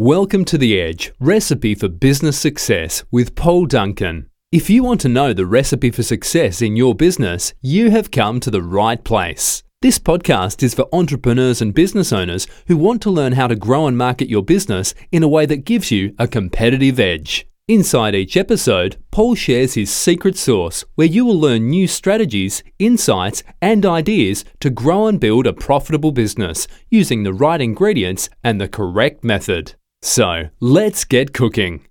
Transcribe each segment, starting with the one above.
Welcome to The Edge Recipe for Business Success with Paul Duncan. If you want to know the recipe for success in your business, you have come to the right place. This podcast is for entrepreneurs and business owners who want to learn how to grow and market your business in a way that gives you a competitive edge. Inside each episode, Paul shares his secret sauce where you will learn new strategies, insights, and ideas to grow and build a profitable business using the right ingredients and the correct method. So, let's get cooking.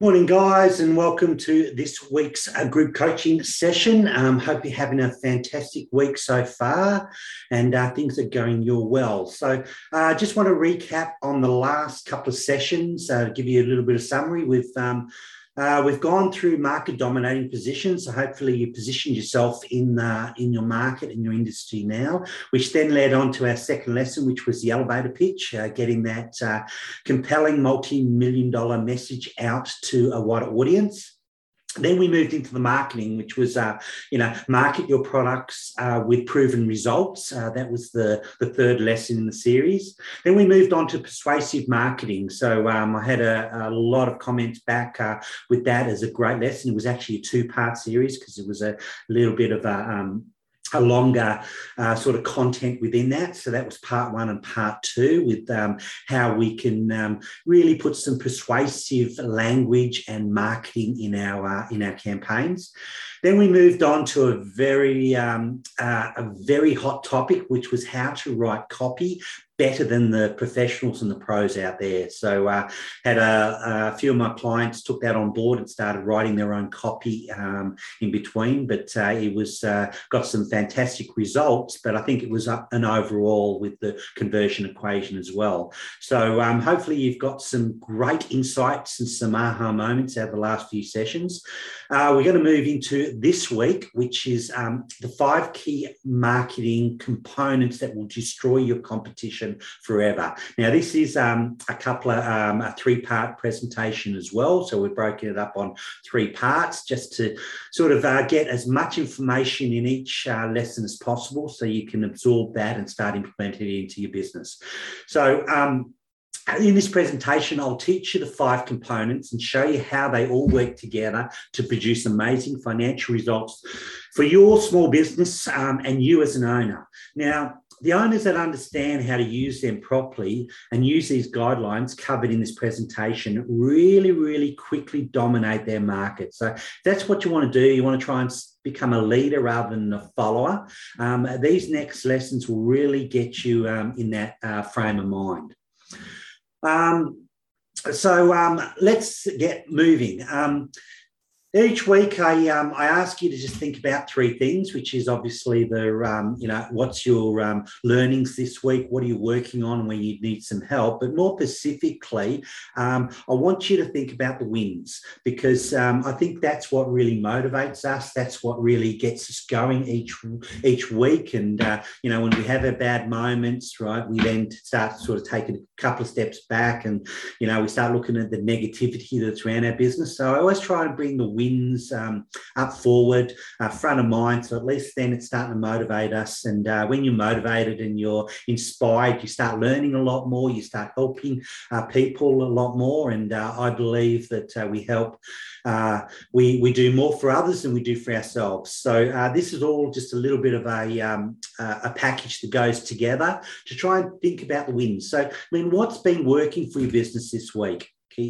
Morning, guys, and welcome to this week's uh, group coaching session. Um, hope you're having a fantastic week so far and uh, things are going your well. So, I uh, just want to recap on the last couple of sessions, uh, give you a little bit of summary. With um, uh, we've gone through market dominating positions, so hopefully you positioned yourself in uh, in your market in your industry now, which then led on to our second lesson, which was the elevator pitch, uh, getting that uh, compelling multi-million dollar message out to a wider audience then we moved into the marketing, which was, uh, you know, market your products uh, with proven results. Uh, that was the, the third lesson in the series. Then we moved on to persuasive marketing. So um, I had a, a, lot of comments back uh, with that as a great lesson. It was actually a two part series because it was a little bit of a um, a longer uh, sort of content within that. So that was part one and part two with um, how we can um, really put some persuasive language and marketing in our uh, in our campaigns. Then we moved on to a very um, uh, a very hot topic, which was how to write copy better than the professionals and the pros out there. So uh, had a, a, few of my clients took that on board and started writing their own copy um, in between. But uh, it was uh, got some fantastic results. But I think it was an overall with the conversion equation as well. So um, hopefully you've got some great insights and some aha moments out of the last few sessions. Uh, we're going to move into this week, which is um, the five key marketing components that will destroy your competition forever. Now, this is um, a couple of um, a three part presentation as well. So we've broken it up on three parts just to sort of uh, get as much information in each uh, lesson as possible so you can absorb that and start implementing it into your business. So, um, in this presentation, I'll teach you the five components and show you how they all work together to produce amazing financial results for your small business um, and you as an owner. Now, the owners that understand how to use them properly and use these guidelines covered in this presentation really, really quickly dominate their market. So that's what you want to do. You want to try and become a leader rather than a follower. Um, these next lessons will really get you um, in that uh, frame of mind. Um, so um, let's get moving. Um, each week, I um, I ask you to just think about three things, which is obviously the um, you know what's your um, learnings this week, what are you working on where you need some help, but more specifically, um, I want you to think about the wins because um, I think that's what really motivates us. That's what really gets us going each each week. And uh, you know when we have our bad moments, right, we then start sort of taking a couple of steps back, and you know we start looking at the negativity that's around our business. So I always try to bring the wins um, up forward, uh, front of mind. So at least then it's starting to motivate us. And uh, when you're motivated and you're inspired, you start learning a lot more. You start helping uh, people a lot more. And uh, I believe that uh, we help. Uh, we we do more for others than we do for ourselves. So this is all just a little bit of a um, a package that goes together to try and think about the wins. So I mean, what's been working for your business this week?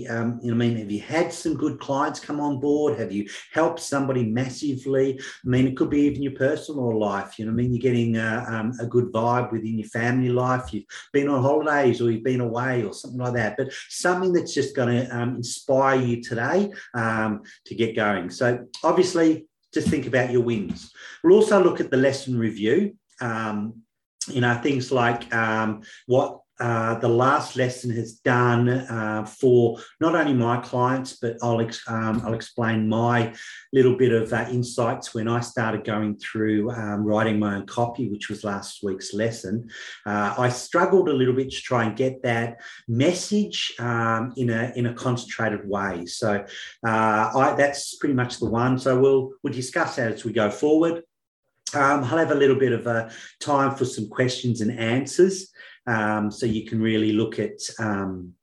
Um, you know, I mean, have you had some good clients come on board? Have you helped somebody massively? I mean, it could be even your personal life. You know, I mean, you're getting a, um, a good vibe within your family life. You've been on holidays or you've been away or something like that. But something that's just going to um, inspire you today um, to get going. So obviously, just think about your wins. We'll also look at the lesson review. Um, you know, things like um, what uh, the last lesson has done uh, for not only my clients, but I'll, ex- um, I'll explain my little bit of uh, insights when I started going through um, writing my own copy, which was last week's lesson. Uh, I struggled a little bit to try and get that message um, in, a, in a concentrated way. So uh, I, that's pretty much the one. So we'll, we'll discuss that as we go forward. Um, I'll have a little bit of a time for some questions and answers, um, so you can really look at um,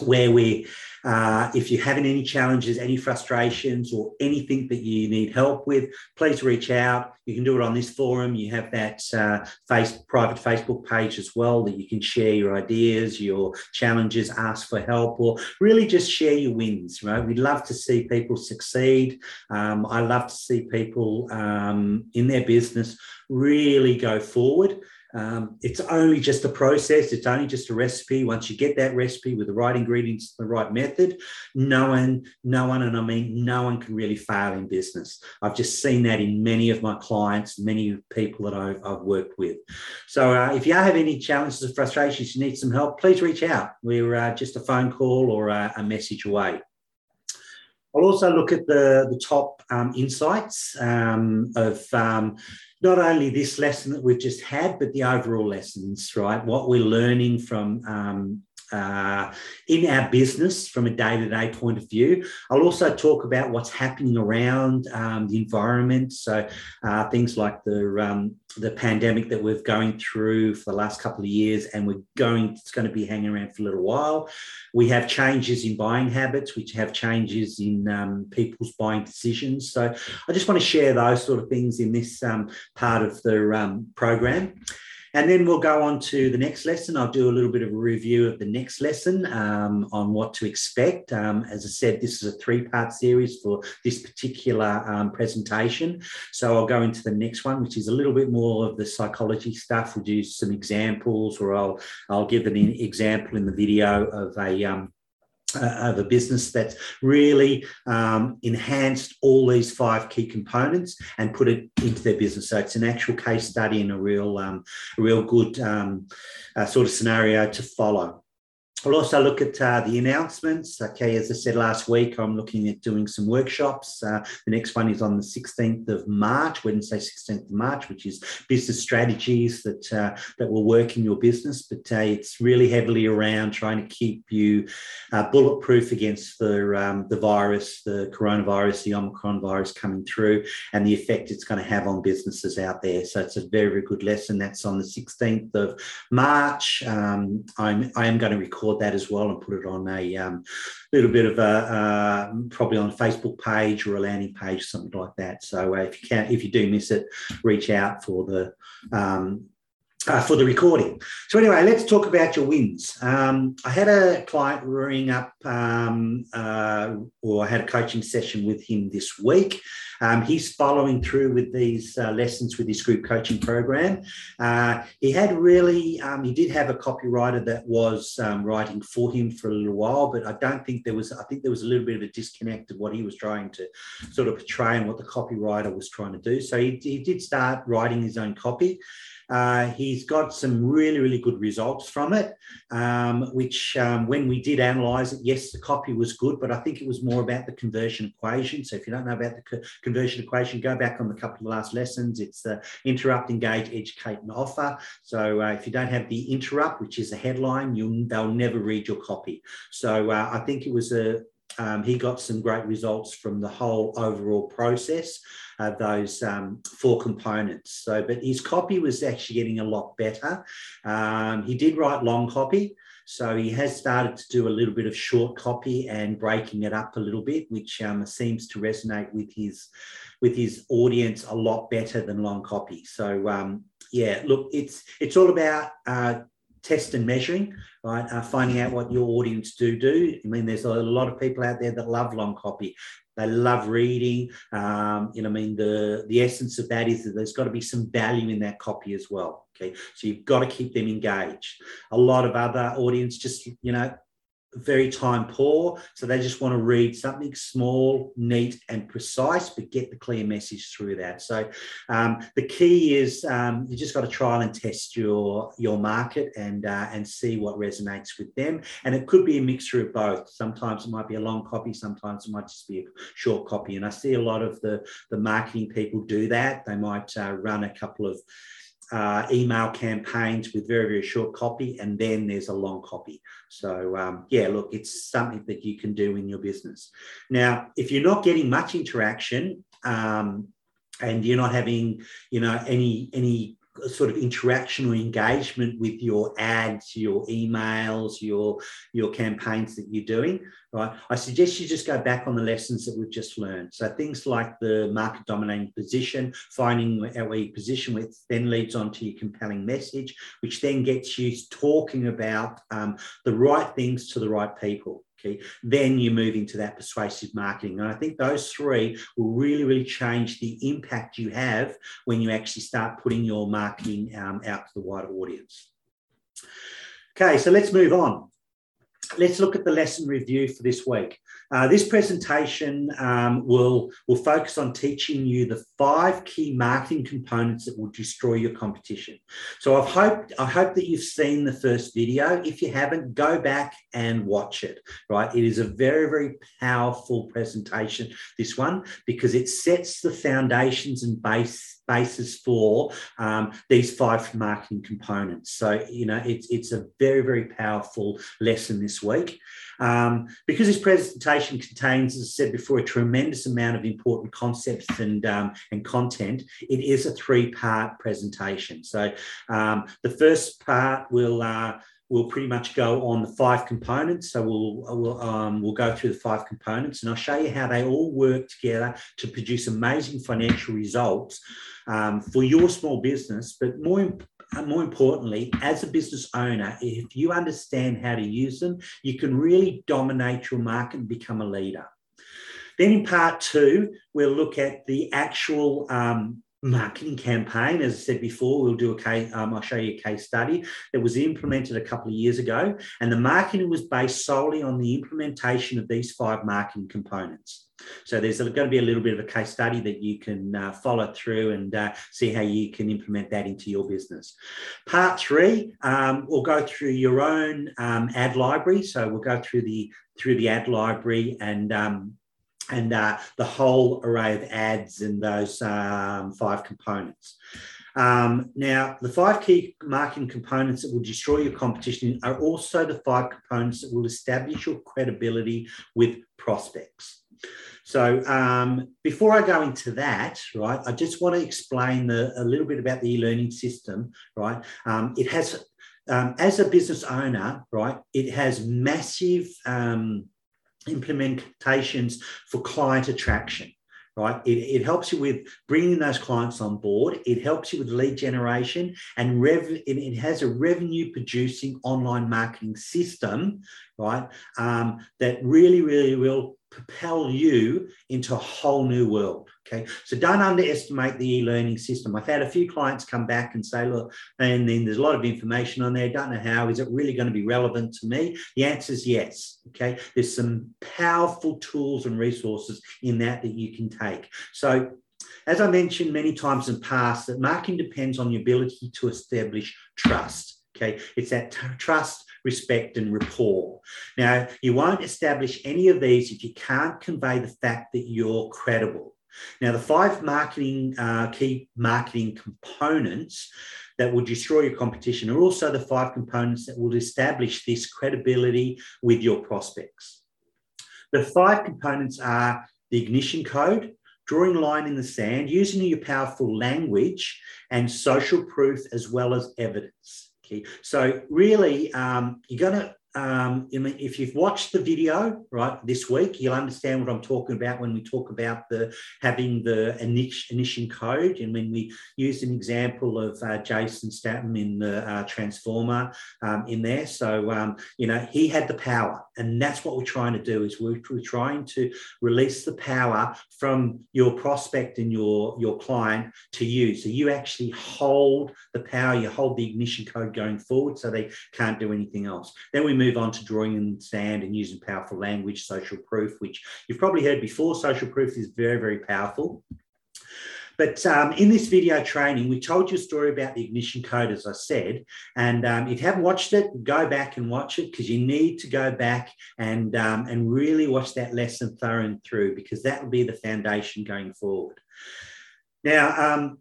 where we, uh, if you're having any challenges, any frustrations, or anything that you need help with, please reach out. You can do it on this forum. You have that uh, face, private Facebook page as well that you can share your ideas, your challenges, ask for help, or really just share your wins. Right? We'd love to see people succeed. Um, I love to see people um, in their business really go forward. Um, it's only just a process. It's only just a recipe. Once you get that recipe with the right ingredients, the right method, no one, no one, and I mean no one can really fail in business. I've just seen that in many of my clients, many people that I've, I've worked with. So uh, if you have any challenges or frustrations, you need some help, please reach out. We're uh, just a phone call or a, a message away. I'll also look at the, the top um, insights um, of um, not only this lesson that we've just had, but the overall lessons, right? What we're learning from um, uh, in our business from a day to day point of view. I'll also talk about what's happening around um, the environment. So, uh, things like the, um, the pandemic that we're going through for the last couple of years, and we're going, it's going to be hanging around for a little while. We have changes in buying habits, which have changes in um, people's buying decisions. So, I just want to share those sort of things in this um, part of the um, program. And then we'll go on to the next lesson. I'll do a little bit of a review of the next lesson um, on what to expect. Um, as I said, this is a three part series for this particular um, presentation. So I'll go into the next one, which is a little bit more of the psychology stuff. We'll do some examples, or I'll, I'll give an example in the video of a um, uh, of a business that's really um, enhanced all these five key components and put it into their business. So it's an actual case study and a real, um, a real good um, uh, sort of scenario to follow. I'll also look at uh, the announcements. Okay, as I said last week, I'm looking at doing some workshops. Uh, the next one is on the 16th of March, Wednesday, 16th of March, which is business strategies that uh, that will work in your business. But uh, it's really heavily around trying to keep you uh, bulletproof against the um, the virus, the coronavirus, the Omicron virus coming through, and the effect it's going to have on businesses out there. So it's a very, very good lesson. That's on the 16th of March. Um, I'm I am going to record record that as well and put it on a um, little bit of a uh, probably on a Facebook page or a landing page, something like that. So uh, if you can, if you do miss it, reach out for the um, uh, for the recording. So anyway, let's talk about your wins. Um, I had a client ring up, um, uh, or I had a coaching session with him this week. Um, he's following through with these uh, lessons with his group coaching program. Uh, he had really, um, he did have a copywriter that was um, writing for him for a little while, but I don't think there was, I think there was a little bit of a disconnect of what he was trying to sort of portray and what the copywriter was trying to do. So he, he did start writing his own copy. Uh, he's got some really, really good results from it, um, which um, when we did analyze it, yes, the copy was good, but I think it was more about the conversion equation. So if you don't know about the co- conversion equation, go back on the couple of last lessons. It's the interrupt, engage, educate, and offer. So uh, if you don't have the interrupt, which is a headline, you'll, they'll never read your copy. So uh, I think it was a, um, he got some great results from the whole overall process of those um, four components. So, but his copy was actually getting a lot better. Um, he did write long copy. So he has started to do a little bit of short copy and breaking it up a little bit, which um, seems to resonate with his with his audience a lot better than long copy. So um, yeah, look, it's it's all about uh, test and measuring, right? Uh, finding out what your audience do do. I mean, there's a lot of people out there that love long copy. They love reading. Um, you know, I mean, the the essence of that is that there's got to be some value in that copy as well. Okay, so you've got to keep them engaged. A lot of other audience just you know very time poor. So they just want to read something small, neat, and precise, but get the clear message through that. So um, the key is um, you just got to trial and test your your market and uh, and see what resonates with them. And it could be a mixture of both. Sometimes it might be a long copy, sometimes it might just be a short copy. And I see a lot of the the marketing people do that. They might uh, run a couple of uh, email campaigns with very, very short copy, and then there's a long copy. So, um, yeah, look, it's something that you can do in your business. Now, if you're not getting much interaction, um, and you're not having you know any any sort of interaction or engagement with your ads, your emails, your your campaigns that you're doing, right? I suggest you just go back on the lessons that we've just learned. So things like the market dominating position, finding where you position, which then leads on to your compelling message, which then gets you talking about um, the right things to the right people. Then you move into that persuasive marketing. And I think those three will really, really change the impact you have when you actually start putting your marketing um, out to the wider audience. Okay, so let's move on let's look at the lesson review for this week. Uh, this presentation um, will, will focus on teaching you the five key marketing components that will destroy your competition. So I've hoped, I hope that you've seen the first video. If you haven't, go back and watch it, right? It is a very, very powerful presentation, this one, because it sets the foundations and base basis for um, these five marketing components. So, you know, it's, it's a very, very powerful lesson this week. Um, because this presentation contains, as I said before, a tremendous amount of important concepts and, um, and content, it is a three part presentation. So, um, the first part will uh, we'll pretty much go on the five components. So we'll we'll um, we'll go through the five components, and I'll show you how they all work together to produce amazing financial results um, for your small business. But more more importantly, as a business owner, if you understand how to use them, you can really dominate your market and become a leader. Then in part two, we'll look at the actual um, marketing campaign. As I said before, we'll do a case, um, I'll show you a case study that was implemented a couple of years ago. And the marketing was based solely on the implementation of these five marketing components. So there's going to be a little bit of a case study that you can uh, follow through and uh, see how you can implement that into your business. Part three, um, we'll go through your own um, ad library. So we'll go through the through the ad library and um, and uh, the whole array of ads in those um, five components. Um, now, the five key marketing components that will destroy your competition are also the five components that will establish your credibility with prospects. So, um, before I go into that, right, I just want to explain the, a little bit about the e-learning system, right? Um, it has, um, as a business owner, right, it has massive um, implementations for client attraction right? It, it helps you with bringing those clients on board. It helps you with lead generation and rev it, it has a revenue producing online marketing system right? Um, that really really will propel you into a whole new world. Okay. So don't underestimate the e-learning system. I've had a few clients come back and say, look, and then there's a lot of information on there. Don't know how. Is it really going to be relevant to me? The answer is yes. Okay. There's some powerful tools and resources in that that you can take. So as I mentioned many times in the past, that marketing depends on the ability to establish trust. Okay. It's that t- trust respect, and rapport. Now, you won't establish any of these if you can't convey the fact that you're credible. Now, the five marketing uh, key marketing components that will destroy your competition are also the five components that will establish this credibility with your prospects. The five components are the ignition code, drawing a line in the sand, using your powerful language, and social proof as well as evidence. Okay, so really, um, you're going to um, if you've watched the video right this week, you'll understand what I'm talking about when we talk about the having the ignition code, and when we used an example of uh, Jason Statham in the uh, Transformer um, in there. So um, you know he had the power, and that's what we're trying to do. Is we're, we're trying to release the power from your prospect and your your client to you, so you actually hold the power, you hold the ignition code going forward, so they can't do anything else. Then we move move on to drawing in sand and using powerful language, social proof, which you've probably heard before. Social proof is very, very powerful. But um, in this video training, we told you a story about the ignition code, as I said. And um, if you haven't watched it, go back and watch it because you need to go back and, um, and really watch that lesson through and through because that will be the foundation going forward. Now, um,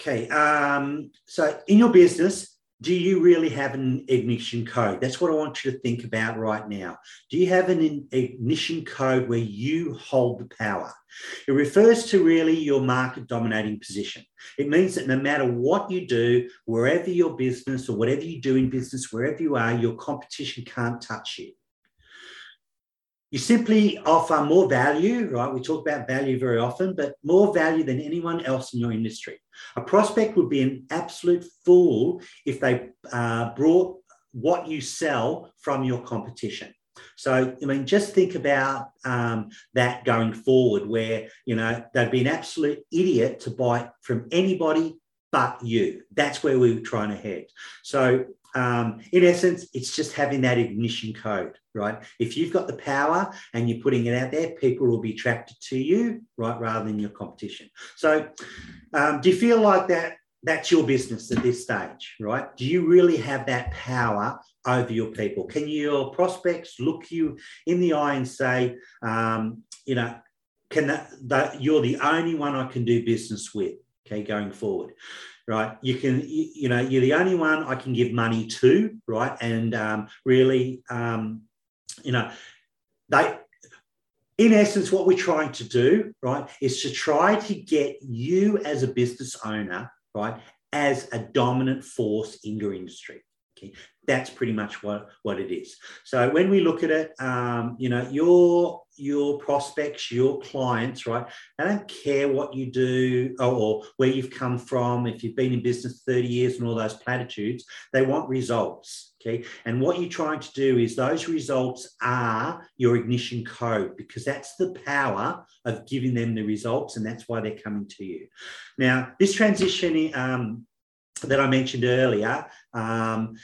okay, um, so in your business, do you really have an ignition code? That's what I want you to think about right now. Do you have an ignition code where you hold the power? It refers to really your market dominating position. It means that no matter what you do, wherever your business or whatever you do in business, wherever you are, your competition can't touch you you simply offer more value, right? We talk about value very often, but more value than anyone else in your industry. A prospect would be an absolute fool if they uh, brought what you sell from your competition. So, I mean, just think about um, that going forward, where, you know, they'd be an absolute idiot to buy from anybody but you. That's where we are trying to head. So, um, in essence, it's just having that ignition code, right? If you've got the power and you're putting it out there, people will be attracted to you, right, rather than your competition. So, um, do you feel like that? That's your business at this stage, right? Do you really have that power over your people? Can your prospects look you in the eye and say, um, you know, can that, that you're the only one I can do business with? Okay, going forward right? You can, you, you, know, you're the only one I can give money to, right? And um, really, um, you know, they, in essence, what we're trying to do, right, is to try to get you as a business owner, right, as a dominant force in your industry. Okay, that's pretty much what, what it is. So when we look at it, um, you know, your your prospects, your clients, right? They don't care what you do or, where you've come from. If you've been in business 30 years and all those platitudes, they want results. Okay. And what you're trying to do is those results are your ignition code because that's the power of giving them the results. And that's why they're coming to you. Now, this transition um, that I mentioned earlier, um,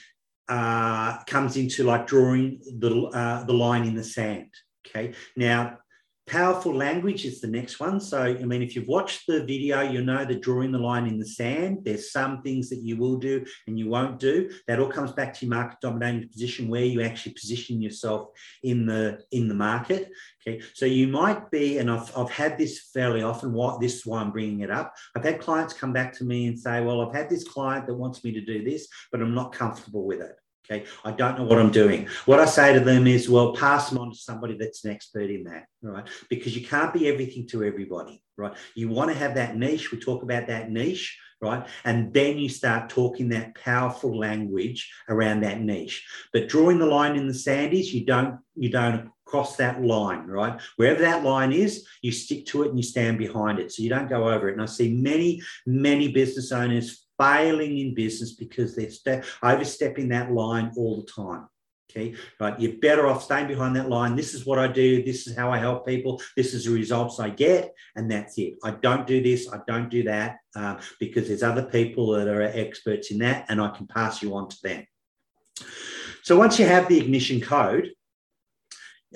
uh, comes into like drawing the, uh, the line in the sand. Okay. Now, powerful language is the next one. So, I mean, if you've watched the video, you know that drawing the line in the sand, there's some things that you will do and you won't do. That all comes back to your market dominating position where you actually position yourself in the in the market. Okay. So you might be, and I've, I've had this fairly often. What this is why I'm bringing it up. I've had clients come back to me and say, well, I've had this client that wants me to do this, but I'm not comfortable with it. Okay, I don't know what I'm doing. What I say to them is, well, pass them on to somebody that's an expert in that, right? Because you can't be everything to everybody, right? You want to have that niche. We talk about that niche, right? And then you start talking that powerful language around that niche. But drawing the line in the sand is you don't you don't cross that line, right? Wherever that line is, you stick to it and you stand behind it. So you don't go over it. And I see many, many business owners failing in business because they're ste- overstepping that line all the time. Okay, right. You're better off staying behind that line. This is what I do. This is how I help people. This is the results I get, and that's it. I don't do this. I don't do that uh, because there's other people that are experts in that, and I can pass you on to them. So once you have the ignition code,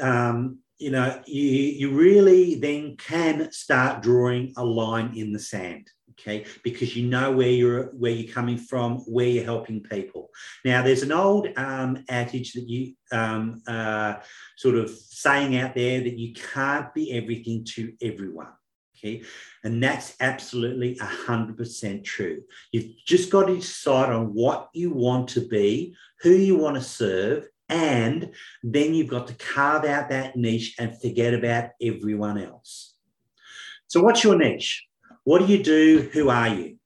um, you know you, you really then can start drawing a line in the sand okay? Because you know where you're where you're coming from where you're helping people. Now there's an old um, adage that you um, uh, sort of saying out there that you can't be everything to everyone okay? And that's absolutely 100% true. You've just got to decide on what you want to be who you want to serve and then you've got to carve out that niche and forget about everyone else. So what's your niche what do you do? Who are you?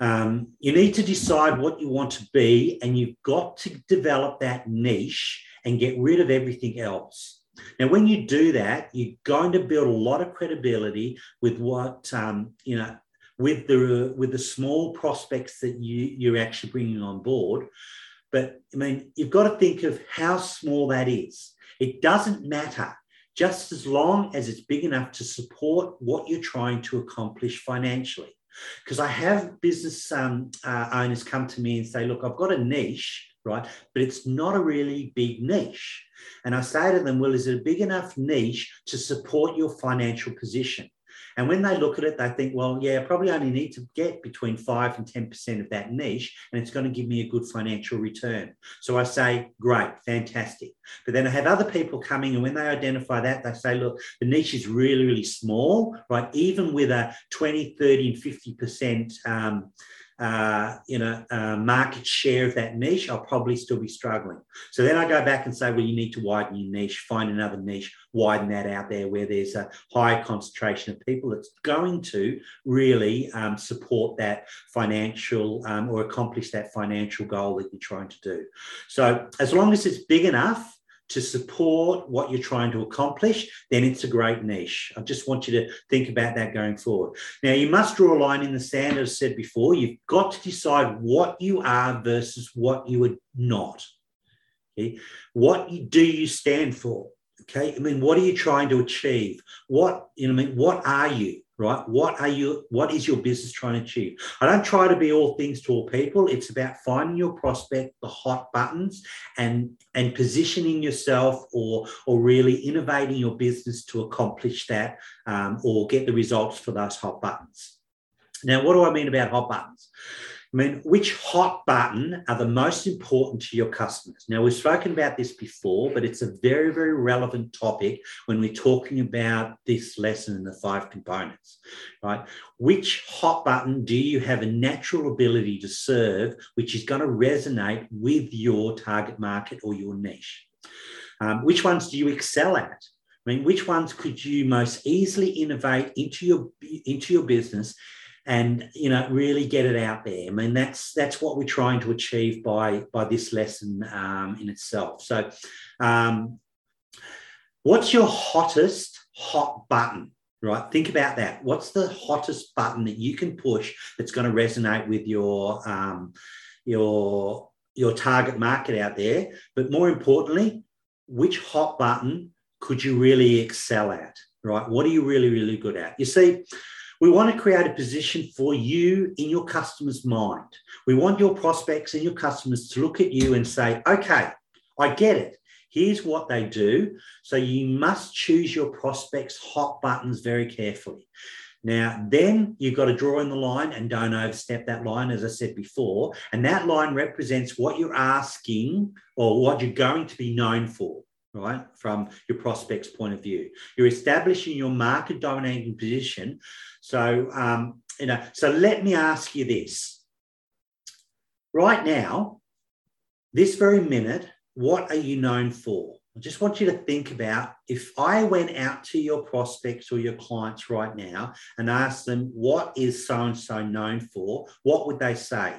Um, you need to decide what you want to be, and you've got to develop that niche and get rid of everything else. Now, when you do that, you're going to build a lot of credibility with what um, you know with the with the small prospects that you you're actually bringing on board. But I mean, you've got to think of how small that is. It doesn't matter just as long as it's big enough to support what you're trying to accomplish financially. Because I have business um, uh, owners come to me and say, Look, I've got a niche, right? But it's not a really big niche. And I say to them, Well, is it a big enough niche to support your financial position? And when they look at it, they think, well, yeah, I probably only need to get between 5 and 10% of that niche, and it's going to give me a good financial return. So I say, great, fantastic. But then I have other people coming, and when they identify that, they say, look, the niche is really, really small, right? Even with a 20, 30, and 50% um, uh, you know, uh, market share of that niche, I'll probably still be struggling. So then I go back and say, well, you need to widen your niche, find another niche, widen that out there where there's a higher concentration of people that's going to really um, support that financial um, or accomplish that financial goal that you're trying to do. So as long as it's big enough, to support what you're trying to accomplish, then it's a great niche. I just want you to think about that going forward. Now, you must draw a line in the sand, as I said before. You've got to decide what you are versus what you are not. Okay? What do you stand for? Okay, I mean, what are you trying to achieve? What you know, I mean, what are you? Right? What are you, what is your business trying to achieve? I don't try to be all things to all people. It's about finding your prospect, the hot buttons, and and positioning yourself or or really innovating your business to accomplish that um, or get the results for those hot buttons. Now, what do I mean about hot buttons? I mean, which hot button are the most important to your customers? Now, we've spoken about this before, but it's a very, very relevant topic when we're talking about this lesson and the five components, right? Which hot button do you have a natural ability to serve, which is going to resonate with your target market or your niche? Um, which ones do you excel at? I mean, which ones could you most easily innovate into your into your business and you know really get it out there. I mean that's that's what we're trying to achieve by by this lesson um, in itself. So, um, what's your hottest hot button? Right, think about that. What's the hottest button that you can push that's going to resonate with your um, your your target market out there? But more importantly, which hot button could you really excel at? Right, what are you really really good at? You see we want to create a position for you in your customer's mind. We want your prospects and your customers to look at you and say, okay, I get it. Here's what they do. So you must choose your prospects' hot buttons very carefully. Now, then you've got to draw in the line and don't overstep that line, as I said before. And that line represents what you're asking or what you're going to be known for right, from your prospect's point of view. You're establishing your market dominating position. So, um, you know, so let me ask you this. Right now, this very minute, what are you known for? I just want you to think about if I went out to your prospects or your clients right now and asked them, what is so and so known for? What would they say?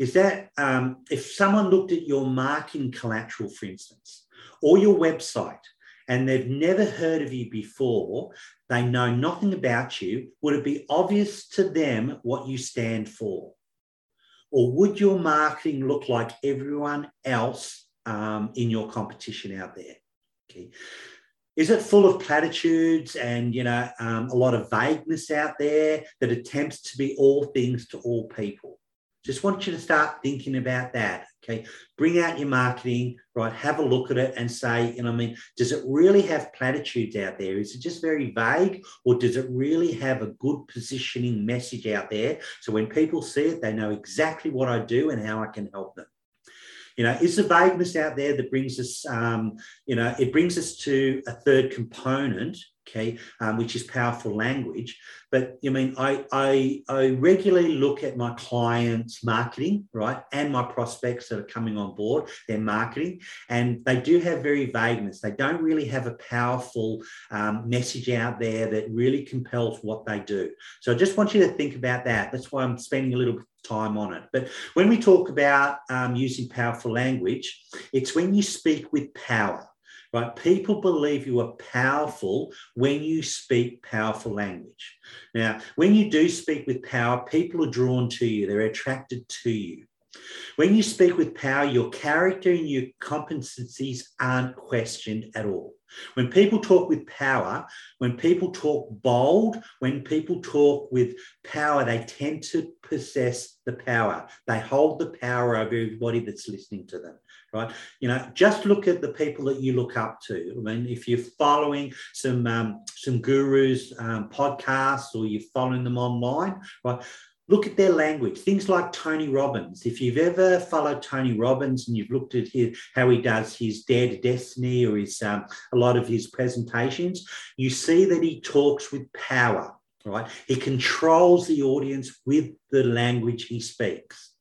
Is that um, if someone looked at your marketing collateral, for instance, or your website and they've never heard of you before, they know nothing about you, would it be obvious to them what you stand for? Or would your marketing look like everyone else um, in your competition out there? Okay. Is it full of platitudes and you know um, a lot of vagueness out there that attempts to be all things to all people? Just want you to start thinking about that. Okay. Bring out your marketing, right? Have a look at it and say, you know, I mean, does it really have platitudes out there? Is it just very vague or does it really have a good positioning message out there? So when people see it, they know exactly what I do and how I can help them. You know, is the vagueness out there that brings us, um, you know, it brings us to a third component okay, um, which is powerful language. But I mean, I, I, I regularly look at my clients' marketing, right, and my prospects that are coming on board, their marketing, and they do have very vagueness. They don't really have a powerful um, message out there that really compels what they do. So I just want you to think about that. That's why I'm spending a little time on it. But when we talk about um, using powerful language, it's when you speak with power right? People believe you are powerful when you speak powerful language. Now, when you do speak with power, people are drawn to you, they're attracted to you. When you speak with power, your character and your competencies aren't questioned at all. When people talk with power, when people talk bold, when people talk with power, they tend to possess the power. They hold the power over everybody that's listening to them right? You know, just look at the people that you look up to. I mean, if you're following some um, some gurus um, podcasts or you're following them online, right? Look at their language. Things like Tony Robbins. If you've ever followed Tony Robbins and you've looked at his, how he does his Dare to Destiny or his um, a lot of his presentations, you see that he talks with power right? He controls the audience with the language he speaks.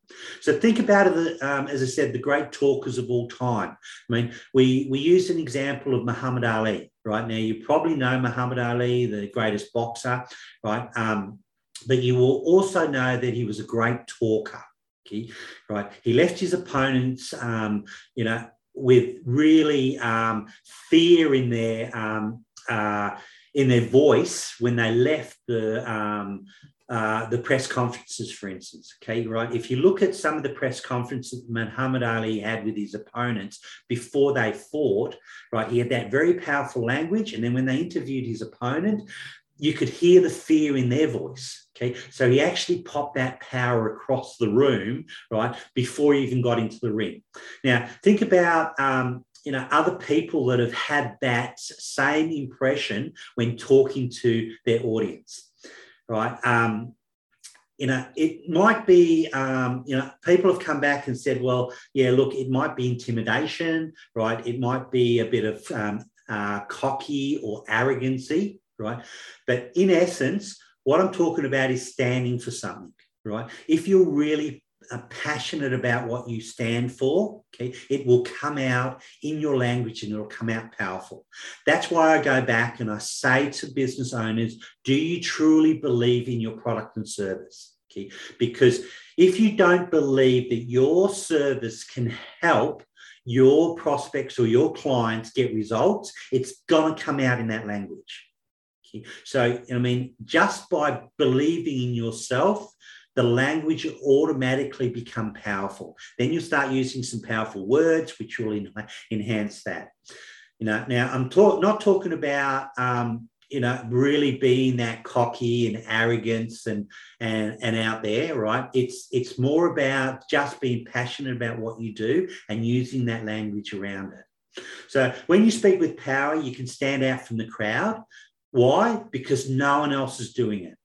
So think about it, um, as I said, the great talkers of all time. I mean, we, we used an example of Muhammad Ali, right? Now, you probably know Muhammad Ali, the greatest boxer, right? Um, but you will also know that he was a great talker, okay? Right? He left his opponents, um, you know, with really um, fear in their um, uh, in their voice when they left the um, uh, the press conferences, for instance. Okay, right. If you look at some of the press conferences Muhammad Ali had with his opponents before they fought, right, he had that very powerful language, and then when they interviewed his opponent, you could hear the fear in their voice. Okay, so he actually popped that power across the room, right, before he even got into the ring. Now, think about um, you know other people that have had that same impression when talking to their audience right? Um, you know, it might be, um, you know, people have come back and said, well, yeah, look, it might be intimidation, right? It might be a bit of um, uh, cocky or arrogancy, right? But in essence, what I'm talking about is standing for something, right? If you're really are passionate about what you stand for, okay, it will come out in your language and it'll come out powerful. That's why I go back and I say to business owners, do you truly believe in your product and service? Okay, because if you don't believe that your service can help your prospects or your clients get results, it's going to come out in that language. So, I mean, just by believing in yourself, the language automatically become powerful. Then you start using some powerful words, which will en- enhance that. You know, now I'm talk- not talking about um, you know really being that cocky and arrogance and and and out there, right? It's it's more about just being passionate about what you do and using that language around it. So when you speak with power, you can stand out from the crowd. Why? Because no one else is doing it.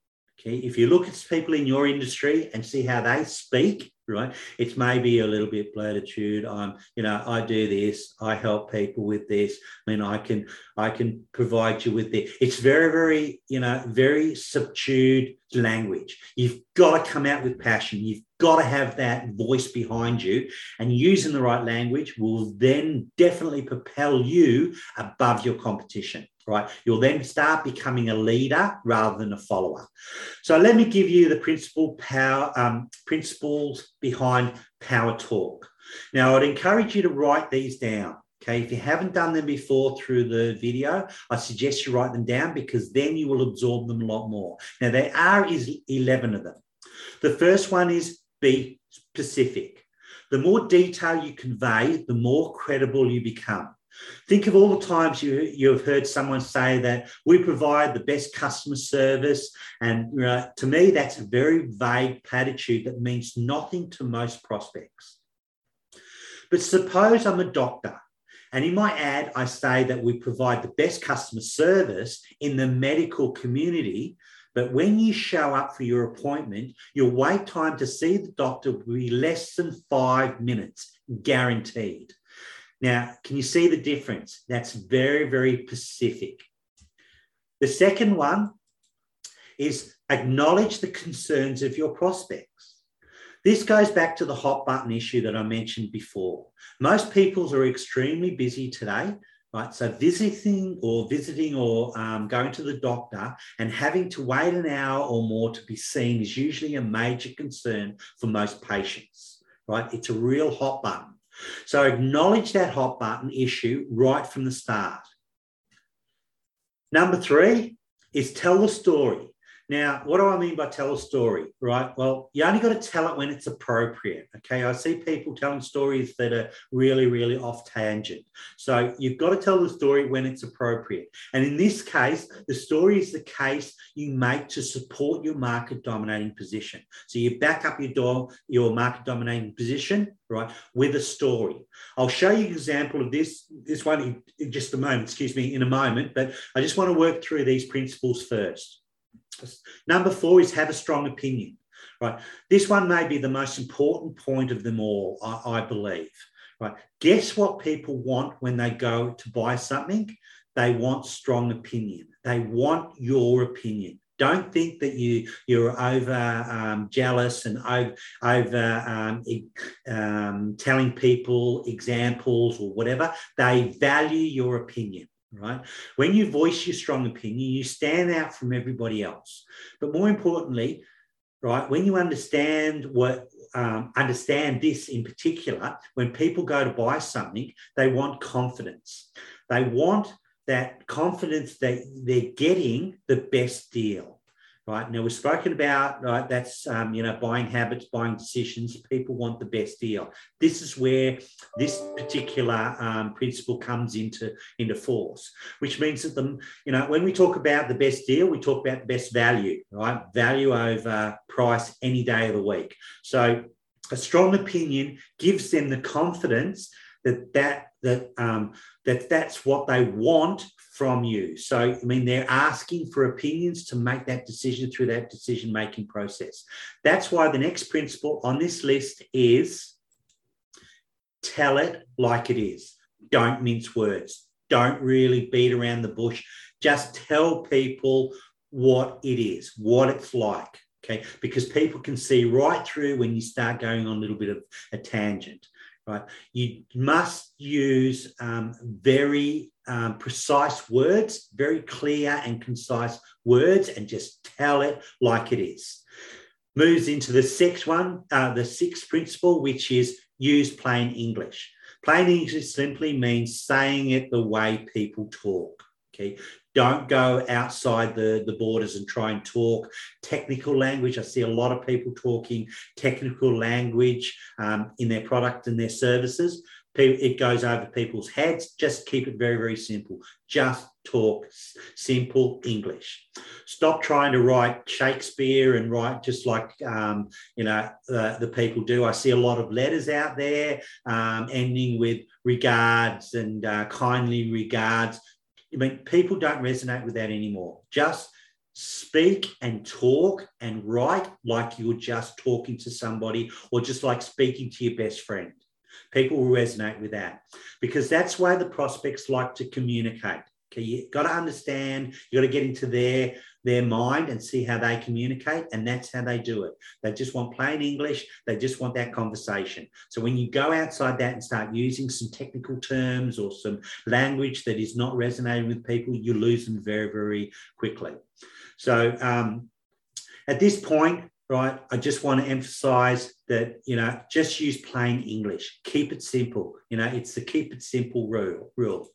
Okay, if you look at people in your industry and see how they speak, right, it's maybe a little bit platitude. I'm, you know, I do this, I help people with this. I mean, I can, I can provide you with this. It's very, very, you know, very subdued language. You've got to come out with passion. You've got to have that voice behind you, and using the right language will then definitely propel you above your competition right? You'll then start becoming a leader rather than a follower. So let me give you the principal power um, principles behind Power Talk. Now, I'd encourage you to write these down. Okay, if you haven't done them before through the video, I suggest you write them down because then you will absorb them a lot more. Now, there are is 11 of them. The first one is be specific. The more detail you convey, the more credible you become. Think of all the times you, you have heard someone say that we provide the best customer service. And to me, that's a very vague platitude that means nothing to most prospects. But suppose I'm a doctor. And in my ad, I say that we provide the best customer service in the medical community. But when you show up for your appointment, your wait time to see the doctor will be less than five minutes, guaranteed. Now, can you see the difference? That's very, very specific. The second one is acknowledge the concerns of your prospects. This goes back to the hot button issue that I mentioned before. Most people are extremely busy today, right? So visiting or visiting or um, going to the doctor and having to wait an hour or more to be seen is usually a major concern for most patients, right? It's a real hot button. So acknowledge that hot button issue right from the start. Number three is tell the story. Now, what do I mean by tell a story, right? Well, you only got to tell it when it's appropriate. Okay. I see people telling stories that are really, really off tangent. So you've got to tell the story when it's appropriate. And in this case, the story is the case you make to support your market dominating position. So you back up your door, your market dominating position, right, with a story. I'll show you an example of this, this one in, just a moment, excuse me, in a moment, but I just want to work through these principles first. Number four is have a strong opinion. Right. This one may be the most important point of them all, I, I believe. Right. Guess what people want when they go to buy something? They want strong opinion. They want your opinion. Don't think that you you're over um, jealous and over, over um, um, telling people examples or whatever. They value your opinion right? When you voice your strong opinion, you stand out from everybody else. But more importantly, right, when you understand what um, understand this in particular, when people go to buy something, they want confidence. They want that confidence that they're getting the best deal right? Now we've spoken about right. That's um, you know buying habits, buying decisions. People want the best deal. This is where this particular um, principle comes into into force, which means that the you know when we talk about the best deal, we talk about the best value, right? Value over price any day of the week. So a strong opinion gives them the confidence that that that um, that that's what they want from you. So I mean, they're asking for opinions to make that decision through that decision making process. That's why the next principle on this list is tell it like it is. Don't mince words. Don't really beat around the bush. Just tell people what it is, what it's like. Okay, because people can see right through when you start going on a little bit of a tangent right? You must use um, very um, precise words, very clear and concise words, and just tell it like it is. Moves into the sixth one, uh, the sixth principle, which is use plain English. Plain English simply means saying it the way people talk. Okay, don't go outside the, the borders and try and talk technical language. I see a lot of people talking technical language um, in their product and their services. It goes over people's heads. Just keep it very, very simple. Just talk simple English. Stop trying to write Shakespeare and write just like um, you know uh, the people do. I see a lot of letters out there um, ending with regards and uh, kindly regards. I mean, people don't resonate with that anymore. Just speak and talk and write like you're just talking to somebody or just like speaking to your best friend. People will resonate with that because that's why the prospects like to communicate. Okay, you got to understand, you got to get into their their mind and see how they communicate, and that's how they do it. They just want plain English. They just want that conversation. So when you go outside that and start using some technical terms or some language that is not resonating with people, you lose them very very quickly. So um, at this point, right, I just want to emphasize that, you know, just use plain English. Keep it simple. You know, it's the keep it simple rule. rule.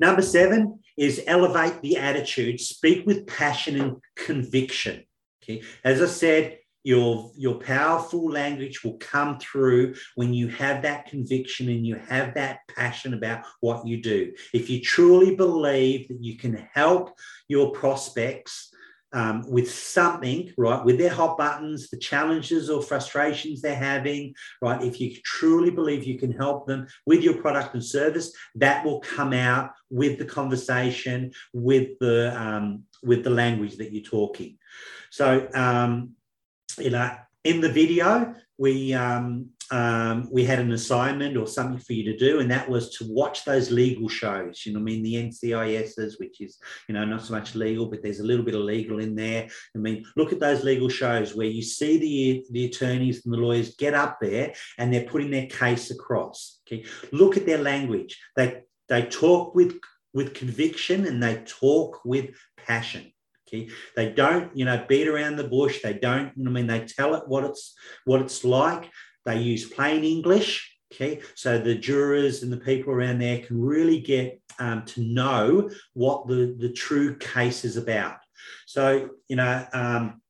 Number seven is elevate the attitude, speak with passion and conviction. Okay. As I said, your, your powerful language will come through when you have that conviction and you have that passion about what you do. If you truly believe that you can help your prospects um, with something, right, with their hot buttons, the challenges or frustrations they're having, right, if you truly believe you can help them with your product and service, that will come out with the conversation, with the um, with the language that you're talking. So, um, you know, in the video, we um, um, we had an assignment or something for you to do, and that was to watch those legal shows. You know, I mean, the NCISs, which is, you know, not so much legal, but there's a little bit of legal in there. I mean, look at those legal shows where you see the, the attorneys and the lawyers get up there and they're putting their case across. Okay. Look at their language. They, they talk with, with conviction and they talk with passion. Okay. They don't, you know, beat around the bush. They don't, I mean, they tell it what it's what it's like. They use plain English. Okay, so the jurors and the people around there can really get um, to know what the, the true case is about. So, you know, um,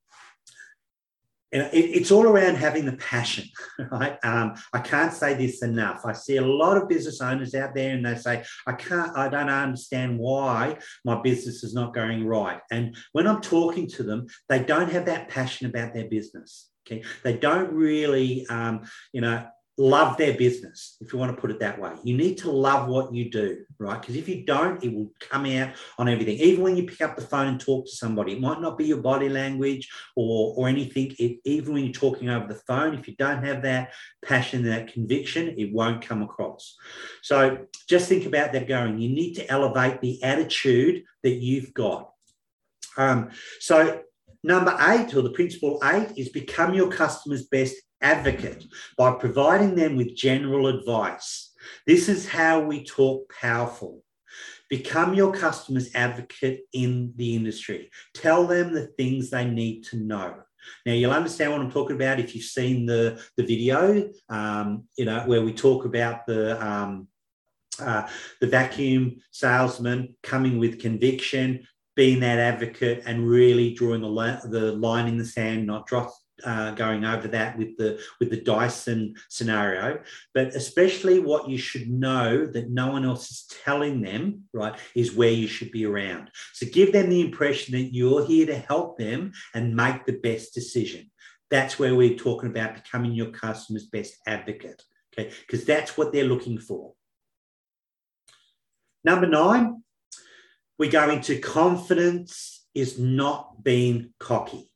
it, it's all around having the passion, right? Um, I can't say this enough. I see a lot of business owners out there and they say, I can't, I don't understand why my business is not going right. And when I'm talking to them, they don't have that passion about their business. Okay, they don't really, um, you know, love their business, if you want to put it that way. You need to love what you do, right? Because if you don't, it will come out on everything. Even when you pick up the phone and talk to somebody, it might not be your body language or, or anything. It, even when you're talking over the phone, if you don't have that passion, that conviction, it won't come across. So just think about that going. You need to elevate the attitude that you've got. Um, so number eight, or the principle eight, is become your customer's best advocate by providing them with general advice. This is how we talk powerful. Become your customer's advocate in the industry. Tell them the things they need to know. Now you'll understand what I'm talking about if you've seen the the video, um, you know, where we talk about the um, uh, the vacuum salesman coming with conviction, being that advocate, and really drawing the, the line in the sand, not drop, uh, going over that with the with the Dyson scenario, but especially what you should know that no one else is telling them, right, is where you should be around. So give them the impression that you're here to help them and make the best decision. That's where we're talking about becoming your customer's best advocate, okay? Because that's what they're looking for. Number nine, we go into confidence is not being cocky.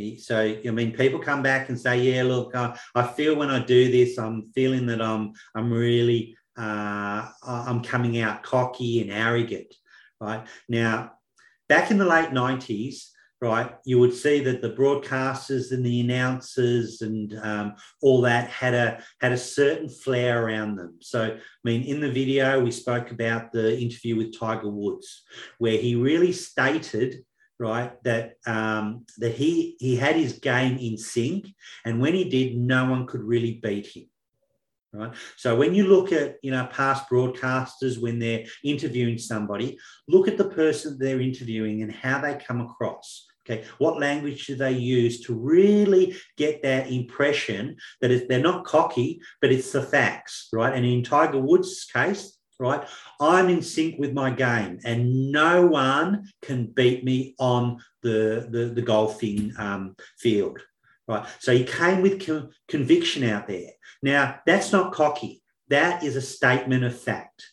Okay, so I mean, people come back and say, "Yeah, look, uh, I feel when I do this, I'm feeling that I'm I'm really uh, I'm coming out cocky and arrogant." Right now, back in the late '90s, right, you would see that the broadcasters and the announcers and um, all that had a had a certain flair around them. So, I mean, in the video, we spoke about the interview with Tiger Woods, where he really stated right? That um, that he he had his game in sync, and when he did, no one could really beat him. Right. So when you look at you know past broadcasters when they're interviewing somebody, look at the person they're interviewing and how they come across. Okay, what language do they use to really get that impression that they're not cocky, but it's the facts, right? And in Tiger Woods' case, right? I'm in sync with my game, and no one can beat me on the, the, the golfing um, field, right? So he came with con- conviction out there. Now, that's not cocky, that is a statement of fact.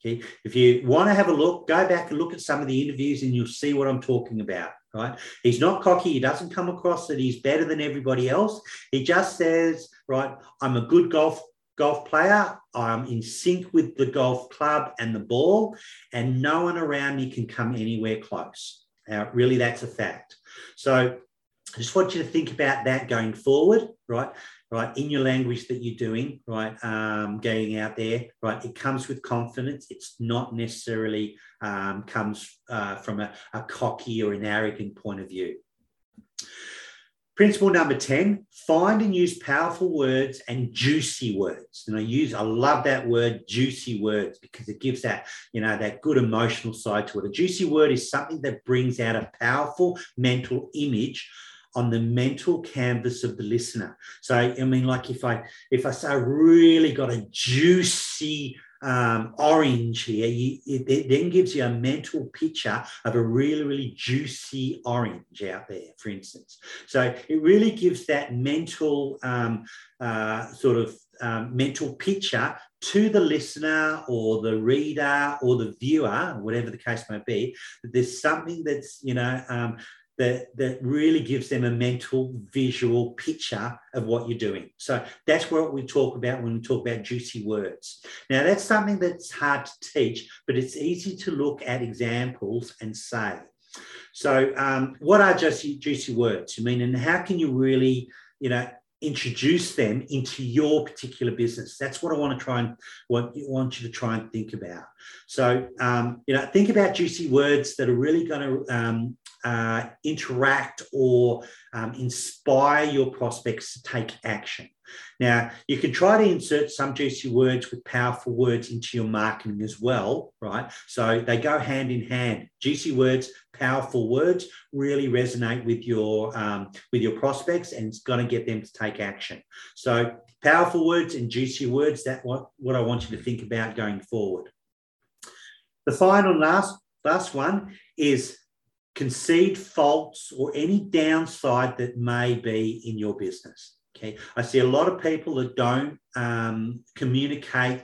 Okay. If you want to have a look, go back and look at some of the interviews and you'll see what I'm talking about. Right. He's not cocky. He doesn't come across that he's better than everybody else. He just says, right, I'm a good golf golf player. I'm in sync with the golf club and the ball, and no one around me can come anywhere close. Now, really, that's a fact. So I just want you to think about that going forward, right? Right, in your language that you're doing, right, um, going out there, right, it comes with confidence. It's not necessarily um, comes uh, from a, a cocky or an arrogant point of view. Principle number 10, find and use powerful words and juicy words. And I use, I love that word, juicy words, because it gives that, you know, that good emotional side to it. A juicy word is something that brings out a powerful mental image on the mental canvas of the listener. So, I mean, like if I, if I say I really got a juicy um, orange here, you, it, then gives you a mental picture of a really, really juicy orange out there, for instance. So it really gives that mental um, uh, sort of um, mental picture to the listener or the reader or the viewer, whatever the case may be, that there's something that's, you know, um, that, that really gives them a mental visual picture of what you're doing. So that's what we talk about when we talk about juicy words. Now, that's something that's hard to teach, but it's easy to look at examples and say. So, um, what are just juicy words? I mean, and how can you really, you know, introduce them into your particular business. That's what I want to try and what you want you to try and think about. So, um, you know, think about juicy words that are really going to um, uh, interact or um, inspire your prospects to take action. Now, you can try to insert some juicy words with powerful words into your marketing as well, right? So they go hand in hand. Juicy words, powerful words really resonate with your um, with your prospects, and it's going to get them to take action. So powerful words and juicy words. That what what I want you to think about going forward. The final last last one is concede faults or any downside that may be in your business. Okay, I see a lot of people that don't um, communicate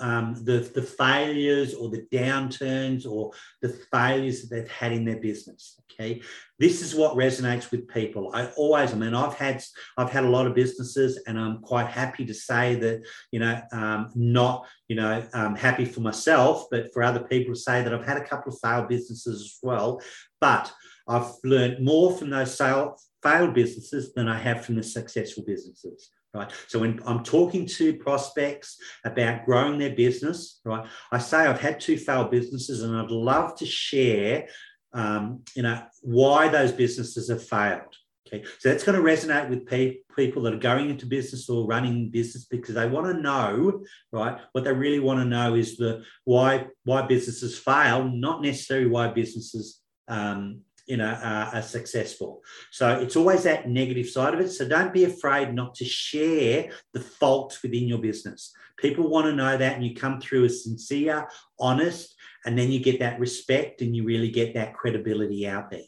um, the, the failures or the downturns or the failures that they've had in their business. Okay, this is what resonates with people. I always, I mean, I've had I've had a lot of businesses, and I'm quite happy to say that you know, um, not you know, um, happy for myself, but for other people to say that I've had a couple of failed businesses as well. But I've learned more from those sale, failed businesses than I have from the successful businesses right? So when I'm talking to prospects about growing their business, right, I say I've had two failed businesses and I'd love to share, um, you know, why those businesses have failed. Okay, so that's going to resonate with pe- people that are going into business or running business because they want to know, right? What they really want to know is the why why businesses fail, not necessarily why businesses um, you know uh, are successful so it's always that negative side of it so don't be afraid not to share the faults within your business people want to know that and you come through as sincere honest and then you get that respect and you really get that credibility out there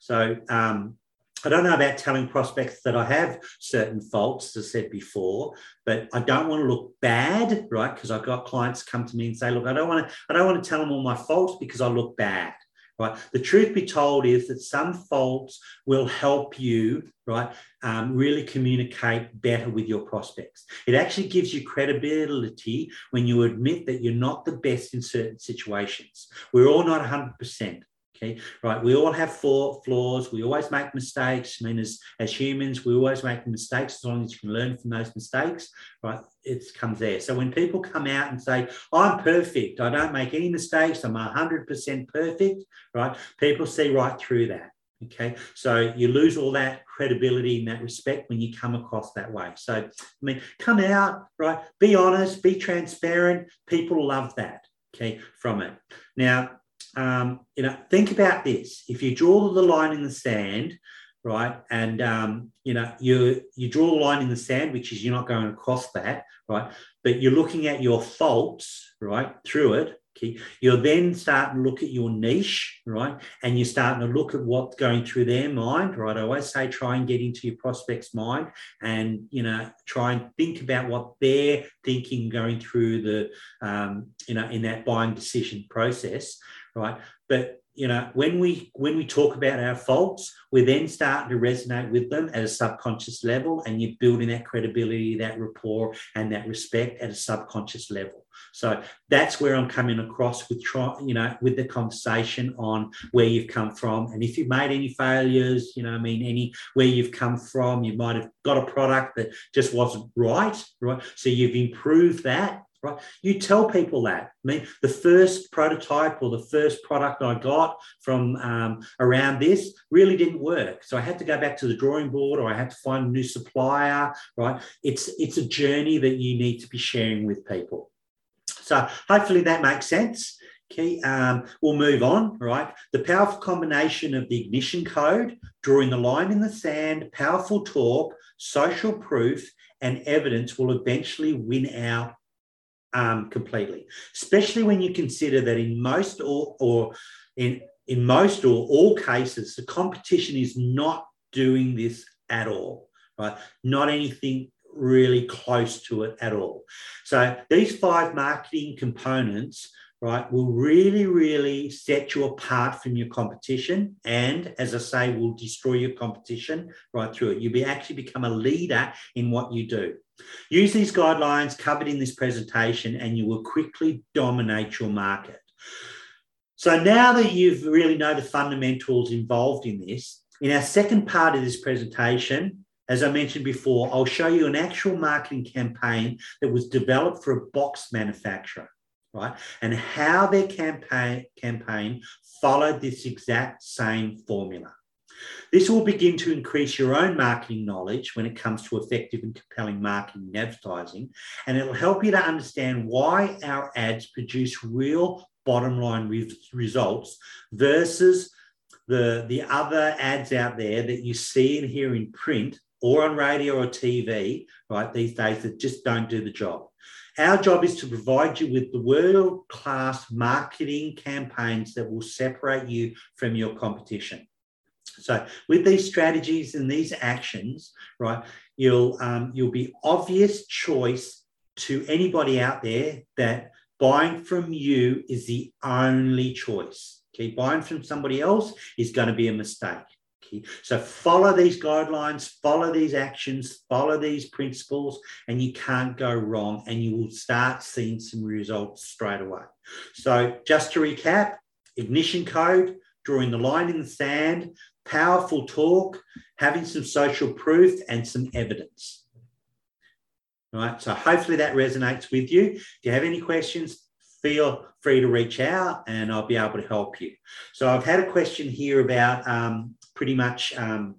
so um, I don't know about telling prospects that I have certain faults, as I said before, but I don't want to look bad, right? Because I've got clients come to me and say, "Look, I don't want to, I don't want to tell them all my faults because I look bad." Right? The truth be told is that some faults will help you, right, um, really communicate better with your prospects. It actually gives you credibility when you admit that you're not the best in certain situations. We're all not 100%. Okay, right. We all have four flaws. We always make mistakes. I mean, as, as humans, we always make mistakes as long as you can learn from those mistakes, right? It comes there. So when people come out and say, I'm perfect, I don't make any mistakes, I'm 100% perfect, right? People see right through that. Okay, so you lose all that credibility in that respect when you come across that way. So, I mean, come out, right? Be honest, be transparent. People love that, okay, from it. Now, um, you know, think about this. If you draw the line in the sand, right, and um, you know, you you draw the line in the sand, which is you're not going across that, right, but you're looking at your faults, right, through it. Okay. You're then starting to look at your niche, right? And you're starting to look at what's going through their mind, right? I always say try and get into your prospect's mind and, you know, try and think about what they're thinking going through the, um, you know, in that buying decision process, right? But you know, when we when we talk about our faults, we're then starting to resonate with them at a subconscious level, and you're building that credibility, that rapport, and that respect at a subconscious level. So that's where I'm coming across with try, you know, with the conversation on where you've come from, and if you've made any failures, you know, I mean, any where you've come from, you might have got a product that just wasn't right, right? So you've improved that right? You tell people that. I mean, the first prototype or the first product I got from um, around this really didn't work. So I had to go back to the drawing board or I had to find a new supplier, right? It's, it's a journey that you need to be sharing with people. So hopefully that makes sense. Okay, um, we'll move on, right? The powerful combination of the ignition code, drawing the line in the sand, powerful talk, social proof, and evidence will eventually win out um, completely, especially when you consider that in most or, or in, in most or all cases, the competition is not doing this at all, right? Not anything really close to it at all. So these five marketing components right, will really, really set you apart from your competition. And as I say, will destroy your competition right through it. You'll be actually become a leader in what you do. Use these guidelines covered in this presentation and you will quickly dominate your market. So now that you've really know the fundamentals involved in this, in our second part of this presentation, as I mentioned before, I'll show you an actual marketing campaign that was developed for a box manufacturer right? And how their campaign, campaign followed this exact same formula. This will begin to increase your own marketing knowledge when it comes to effective and compelling marketing and advertising, and it'll help you to understand why our ads produce real bottom line re- results versus the, the other ads out there that you see and hear in print or on radio or TV, right, these days that just don't do the job. Our job is to provide you with the world class marketing campaigns that will separate you from your competition. So, with these strategies and these actions, right, you'll um, you'll be obvious choice to anybody out there that buying from you is the only choice. Okay, buying from somebody else is going to be a mistake. So follow these guidelines, follow these actions, follow these principles, and you can't go wrong, and you will start seeing some results straight away. So, just to recap, ignition code, drawing the line in the sand, powerful talk, having some social proof, and some evidence. Right. So hopefully that resonates with you. If you have any questions, feel free to reach out and I'll be able to help you. So I've had a question here about um, pretty much um,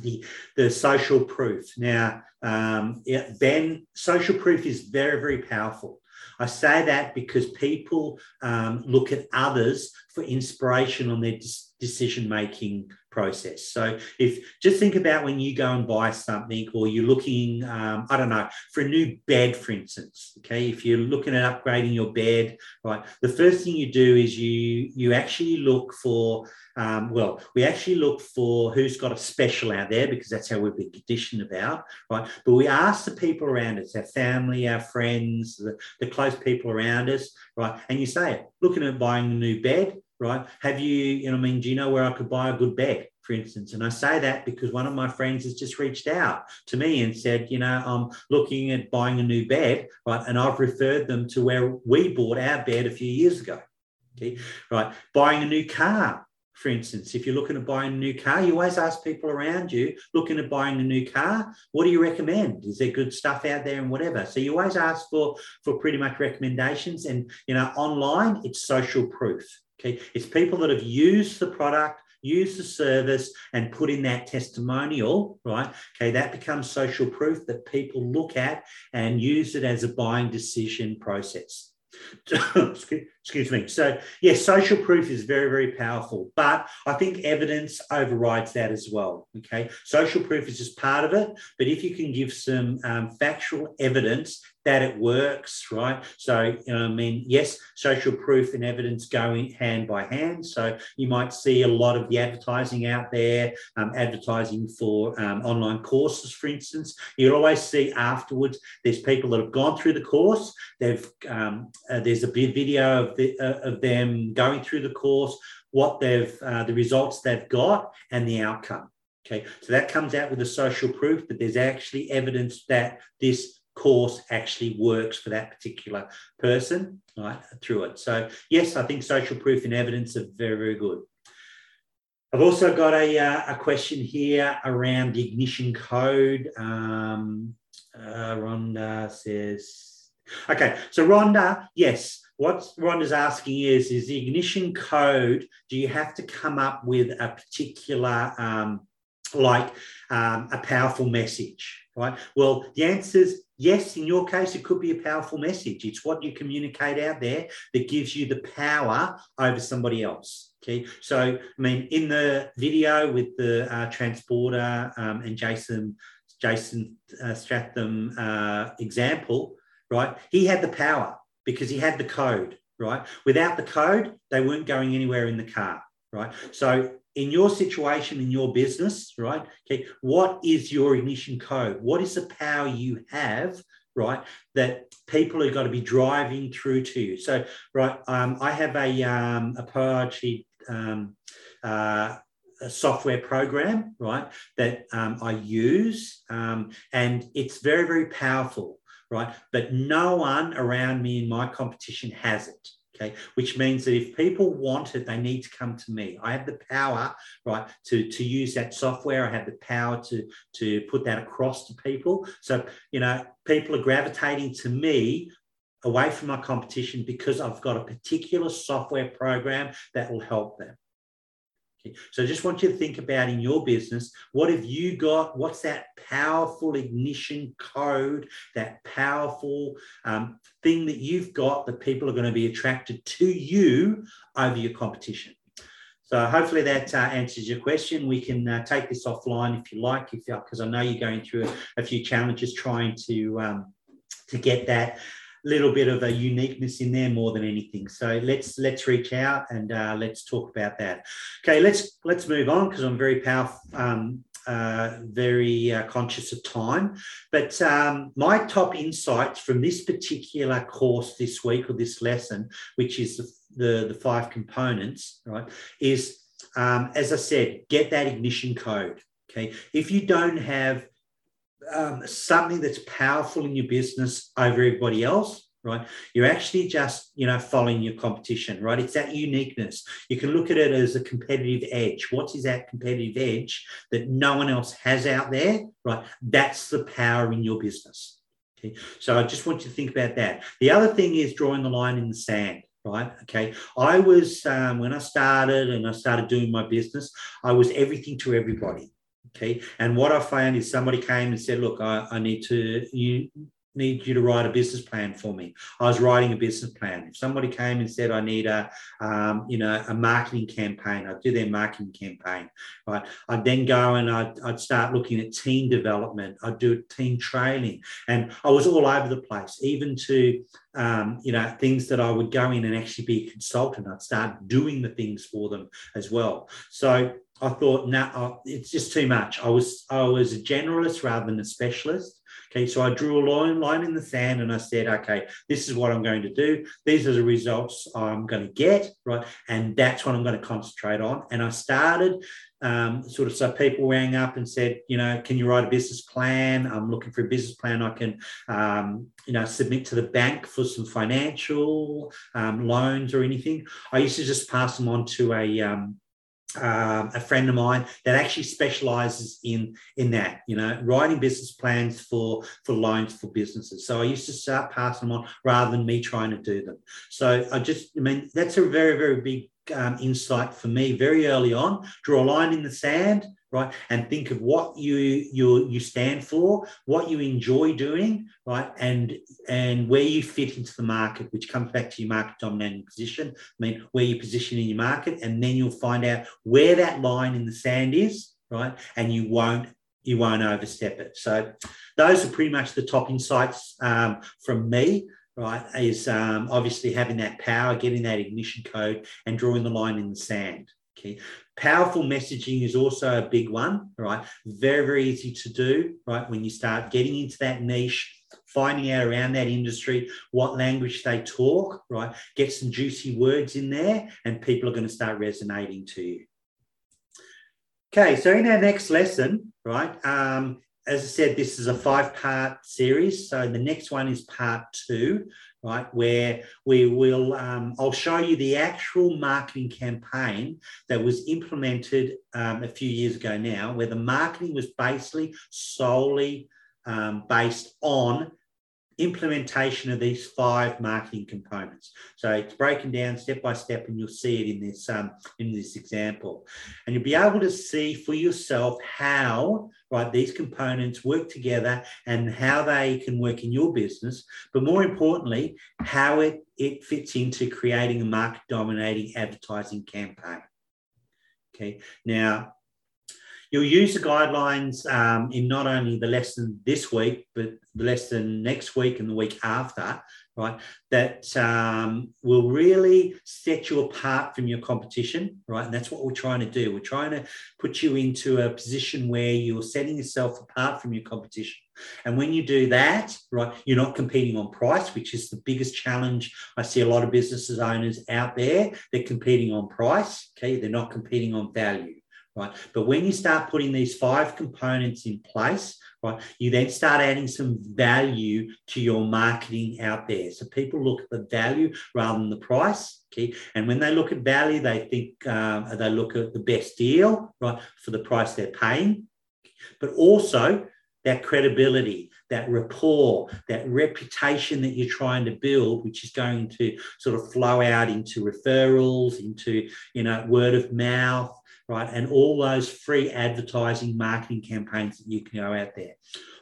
the, the social proof. Now, um, yeah, Ben, social proof is very, very powerful. I say that because people um, look at others for inspiration on their decision making process. So if just think about when you go and buy something or you're looking, um, I don't know, for a new bed, for instance. Okay, if you're looking at upgrading your bed, right, the first thing you do is you you actually look for, um, well, we actually look for who's got a special out there because that's how we've been conditioned about, right? But we ask the people around us, our family, our friends, the, the close people around us, right? And you say, looking at buying a new bed, right? Have you, you know, I mean, do you know where I could buy a good bed, for instance? And I say that because one of my friends has just reached out to me and said, you know, I'm looking at buying a new bed, right? And I've referred them to where we bought our bed a few years ago. Okay, right. Buying a new car, for instance, if you're looking at buying a new car, you always ask people around you looking at buying a new car, what do you recommend? Is there good stuff out there and whatever? So you always ask for for pretty much recommendations. And you know, online, it's social proof. Okay, it's people that have used the product, used the service, and put in that testimonial, right? Okay, that becomes social proof that people look at and use it as a buying decision process. Excuse me. So, yes, social proof is very, very powerful, but I think evidence overrides that as well. Okay. Social proof is just part of it, but if you can give some um, factual evidence that it works, right? So, you know, I mean, yes, social proof and evidence going hand by hand. So, you might see a lot of the advertising out there, um, advertising for um, online courses, for instance. You'll always see afterwards there's people that have gone through the course. They've um, uh, there's a video of the, uh, of them going through the course, what they've, uh, the results they've got, and the outcome. Okay, so that comes out with the social proof, but there's actually evidence that this course actually works for that particular person right, through it. So, yes, I think social proof and evidence are very, very good. I've also got a, uh, a question here around the ignition code. Um, uh, Rhonda says, okay, so Rhonda, yes, what Rhonda's asking is, is the ignition code, do you have to come up with a particular, um, like um, a powerful message, right? Well, the answer is yes, in your case, it could be a powerful message. It's what you communicate out there that gives you the power over somebody else. Okay, so I mean, in the video with the uh, transporter um, and Jason Jason uh, Statham uh, example, right? He had the power because he had the code, right? Without the code, they weren't going anywhere in the car, right? So in your situation, in your business, right? Okay, what is your ignition code? What is the power you have, right? That people are going to be driving through to you. So, right, um, I have a um, a proprietary um, uh, a software program, right, that um, I use, um, and it's very, very powerful right? But no one around me in my competition has it. Okay, which means that if people want it, they need to come to me. I have the power, right, to, to use that software. I have the power to, to put that across to people. So, you know, people are gravitating to me away from my competition because I've got a particular software program that will help them. So I just want you to think about in your business, what have you got? What's that powerful ignition code, that powerful um, thing that you've got that people are going to be attracted to you over your competition? So hopefully that uh, answers your question. We can uh, take this offline if you like, if because I know you're going through a, a few challenges trying to um, to get that little bit of a uniqueness in there more than anything. So let's let's reach out and uh, let's talk about that. Okay, let's let's move on because I'm very powerful. Um, uh, very uh, conscious of time. But um, my top insights from this particular course this week or this lesson, which is the, the, the five components, right, is um, as I said, get that ignition code. Okay. If you don't have um, something that's powerful in your business over everybody else, right? You're actually just, you know, following your competition, right? It's that uniqueness. You can look at it as a competitive edge. What is that competitive edge that no one else has out there, right? That's the power in your business. Okay. So I just want you to think about that. The other thing is drawing the line in the sand right? Okay. I was, um, when I started and I started doing my business, I was everything to everybody. Okay. And what I found is somebody came and said, look, I, I need to, you need you to write a business plan for me. I was writing a business plan. If somebody came and said, I need a, um, you know, a marketing campaign, I'd do their marketing campaign, right? I'd then go and I'd, I'd start looking at team development. I'd do team training. And I was all over the place, even to, um, you know, things that I would go in and actually be a consultant. I'd start doing the things for them as well. So I thought, nah, it's just too much. I was I was a generalist rather than a specialist. Okay, so I drew a line, line in the sand and I said, okay, this is what I'm going to do. These are the results I'm going to get, right? And that's what I'm going to concentrate on. And I started um, sort of so people rang up and said, you know, can you write a business plan? I'm looking for a business plan I can, um, you know, submit to the bank for some financial um, loans or anything. I used to just pass them on to a um, a friend of mine that actually specializes in in that you know writing business plans for for loans for businesses. So i used to start passing them on rather than me trying to do them. So i just i mean that's a very very big um, insight for me very early on. Draw a line in the sand right? And think of what you you you stand for, what you enjoy doing, right? And and where you fit into the market, which comes back to your market dominating position. I mean, where you position in your market, and then you'll find out where that line in the sand is, right? And you won't you won't overstep it. So those are pretty much the top insights um, from me right, is um, obviously having that power, getting that ignition code, and drawing the line in the sand. Okay. Powerful messaging is also a big one, right? Very, very easy to do, right? When you start getting into that niche, finding out around that industry what language they talk, right? Get some juicy words in there, and people are going to start resonating to you. Okay, so in our next lesson, right, um, as I said, this is a five part series. So the next one is part two, right? Where we will, um, I'll show you the actual marketing campaign that was implemented um, a few years ago now, where the marketing was basically solely um, based on implementation of these five marketing components. So it's broken down step by step, and you'll see it in this um, in this example, and you'll be able to see for yourself how right these components work together and how they can work in your business, but more importantly, how it it fits into creating a market dominating advertising campaign. Okay, now you'll use the guidelines um, in not only the lesson this week, but the lesson next week and the week after, right? That um, will really set you apart from your competition, right? And that's what we're trying to do. We're trying to put you into a position where you're setting yourself apart from your competition. And when you do that, right, you're not competing on price, which is the biggest challenge I see a lot of businesses owners out there. They're competing on price, okay? They're not competing on value right? But when you start putting these five components in place, right, you then start adding some value to your marketing out there. So people look at the value rather than the price. Okay, and when they look at value, they think um, they look at the best deal, right, for the price they're paying, but also that credibility, that rapport, that reputation that you're trying to build, which is going to sort of flow out into referrals, into you know word of mouth, right? And all those free advertising marketing campaigns that you can go out there.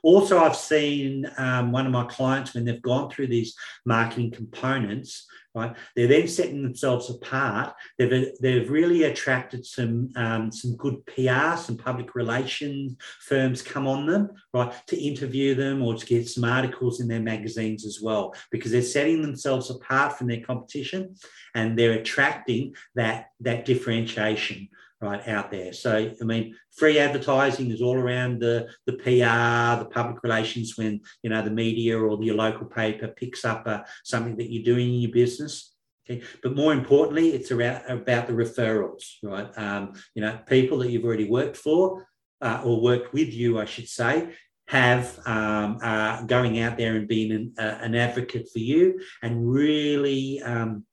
Also, I've seen um, one of my clients when they've gone through these marketing components, right? They're then setting themselves apart. They've, they've really attracted some um, some good PR, some public relations firms come on them, right, to interview them or to get some articles in their magazines as well, because they're setting themselves apart from their competition and they're attracting that that differentiation right out there. So I mean, free advertising is all around the the PR, the public relations when you know the media or your local paper picks up uh, something that you're doing in your business. Okay, but more importantly, it's about about the referrals, right? Um, you know, people that you've already worked for uh, or worked with you, I should say, have um, uh, going out there and being an, uh, an, advocate for you and really, um,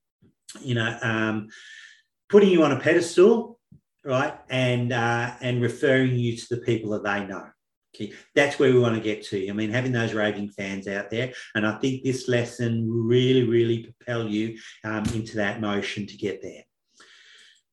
you know, um, putting you on a pedestal right? And uh, and referring you to the people that they know. Okay, that's where we want to get to. I mean, having those raving fans out there, and I think this lesson really, really propel you um, into that motion to get there.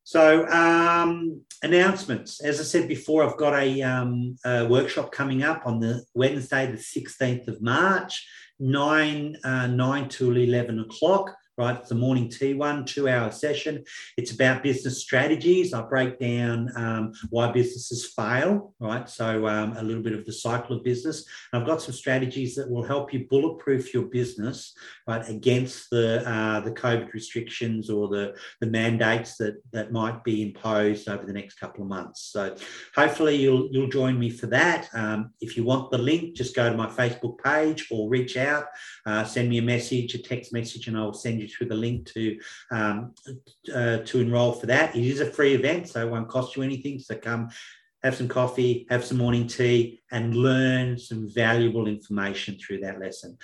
So, um, announcements. As I said before, I've got a, um, a, workshop coming up on the Wednesday, the 16th of March, 9, uh, 9 to 11 o'clock right? It's a morning T1, two hour session. It's about business strategies. I break down um, why businesses fail, right? So um, a little bit of the cycle of business. And I've got some strategies that will help you bulletproof your business, right, against the uh, the COVID restrictions or the, the mandates that, that might be imposed over the next couple of months. So hopefully you'll you'll join me for that. Um, if you want the link, just go to my Facebook page or reach out, uh, send me a message, a text message, and I'll send you you through the link to um, uh, to enroll for that. It is a free event, so it won't cost you anything. So come have some coffee, have some morning tea, and learn some valuable information through that lesson.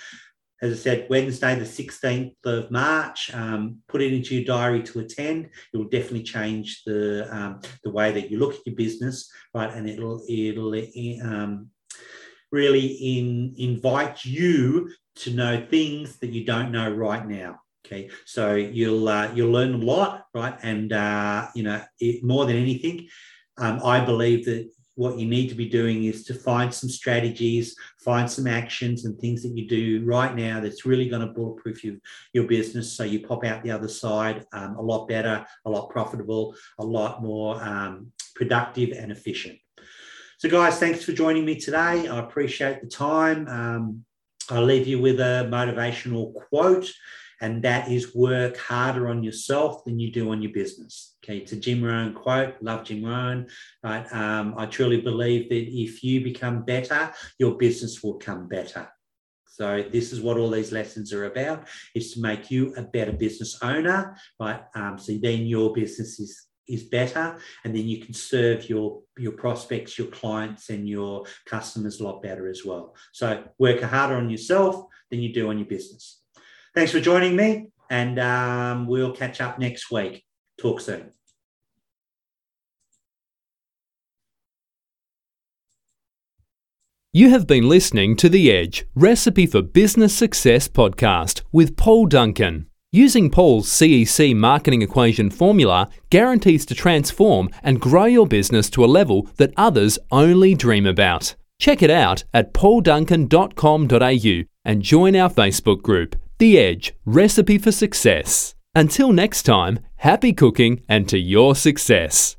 As I said, Wednesday, the 16th of March, um, put it into your diary to attend. It will definitely change the, um, the way that you look at your business, right? And it'll, it'll um, really in, invite you to know things that you don't know right now. Okay, so you'll uh, you'll learn a lot, right? And uh, you know, it, more than anything, um, I believe that what you need to be doing is to find some strategies, find some actions and things that you do right now that's really going to bulletproof you, your business. So you pop out the other side um, a lot better, a lot profitable, a lot more um, productive and efficient. So, guys, thanks for joining me today. I appreciate the time. Um, I'll leave you with a motivational quote and that is work harder on yourself than you do on your business. Okay, it's a Jim Rohn quote. Love Jim Rohn. Right? Um, I truly believe that if you become better, your business will come better. So this is what all these lessons are about: is to make you a better business owner, right? Um, so then your business is is better, and then you can serve your your prospects, your clients, and your customers a lot better as well. So work harder on yourself than you do on your business. Thanks for joining me, and um, we'll catch up next week. Talk soon. You have been listening to The Edge Recipe for Business Success podcast with Paul Duncan. Using Paul's CEC marketing equation formula guarantees to transform and grow your business to a level that others only dream about. Check it out at paulduncan.com.au and join our Facebook group. The Edge Recipe for Success. Until next time, happy cooking and to your success.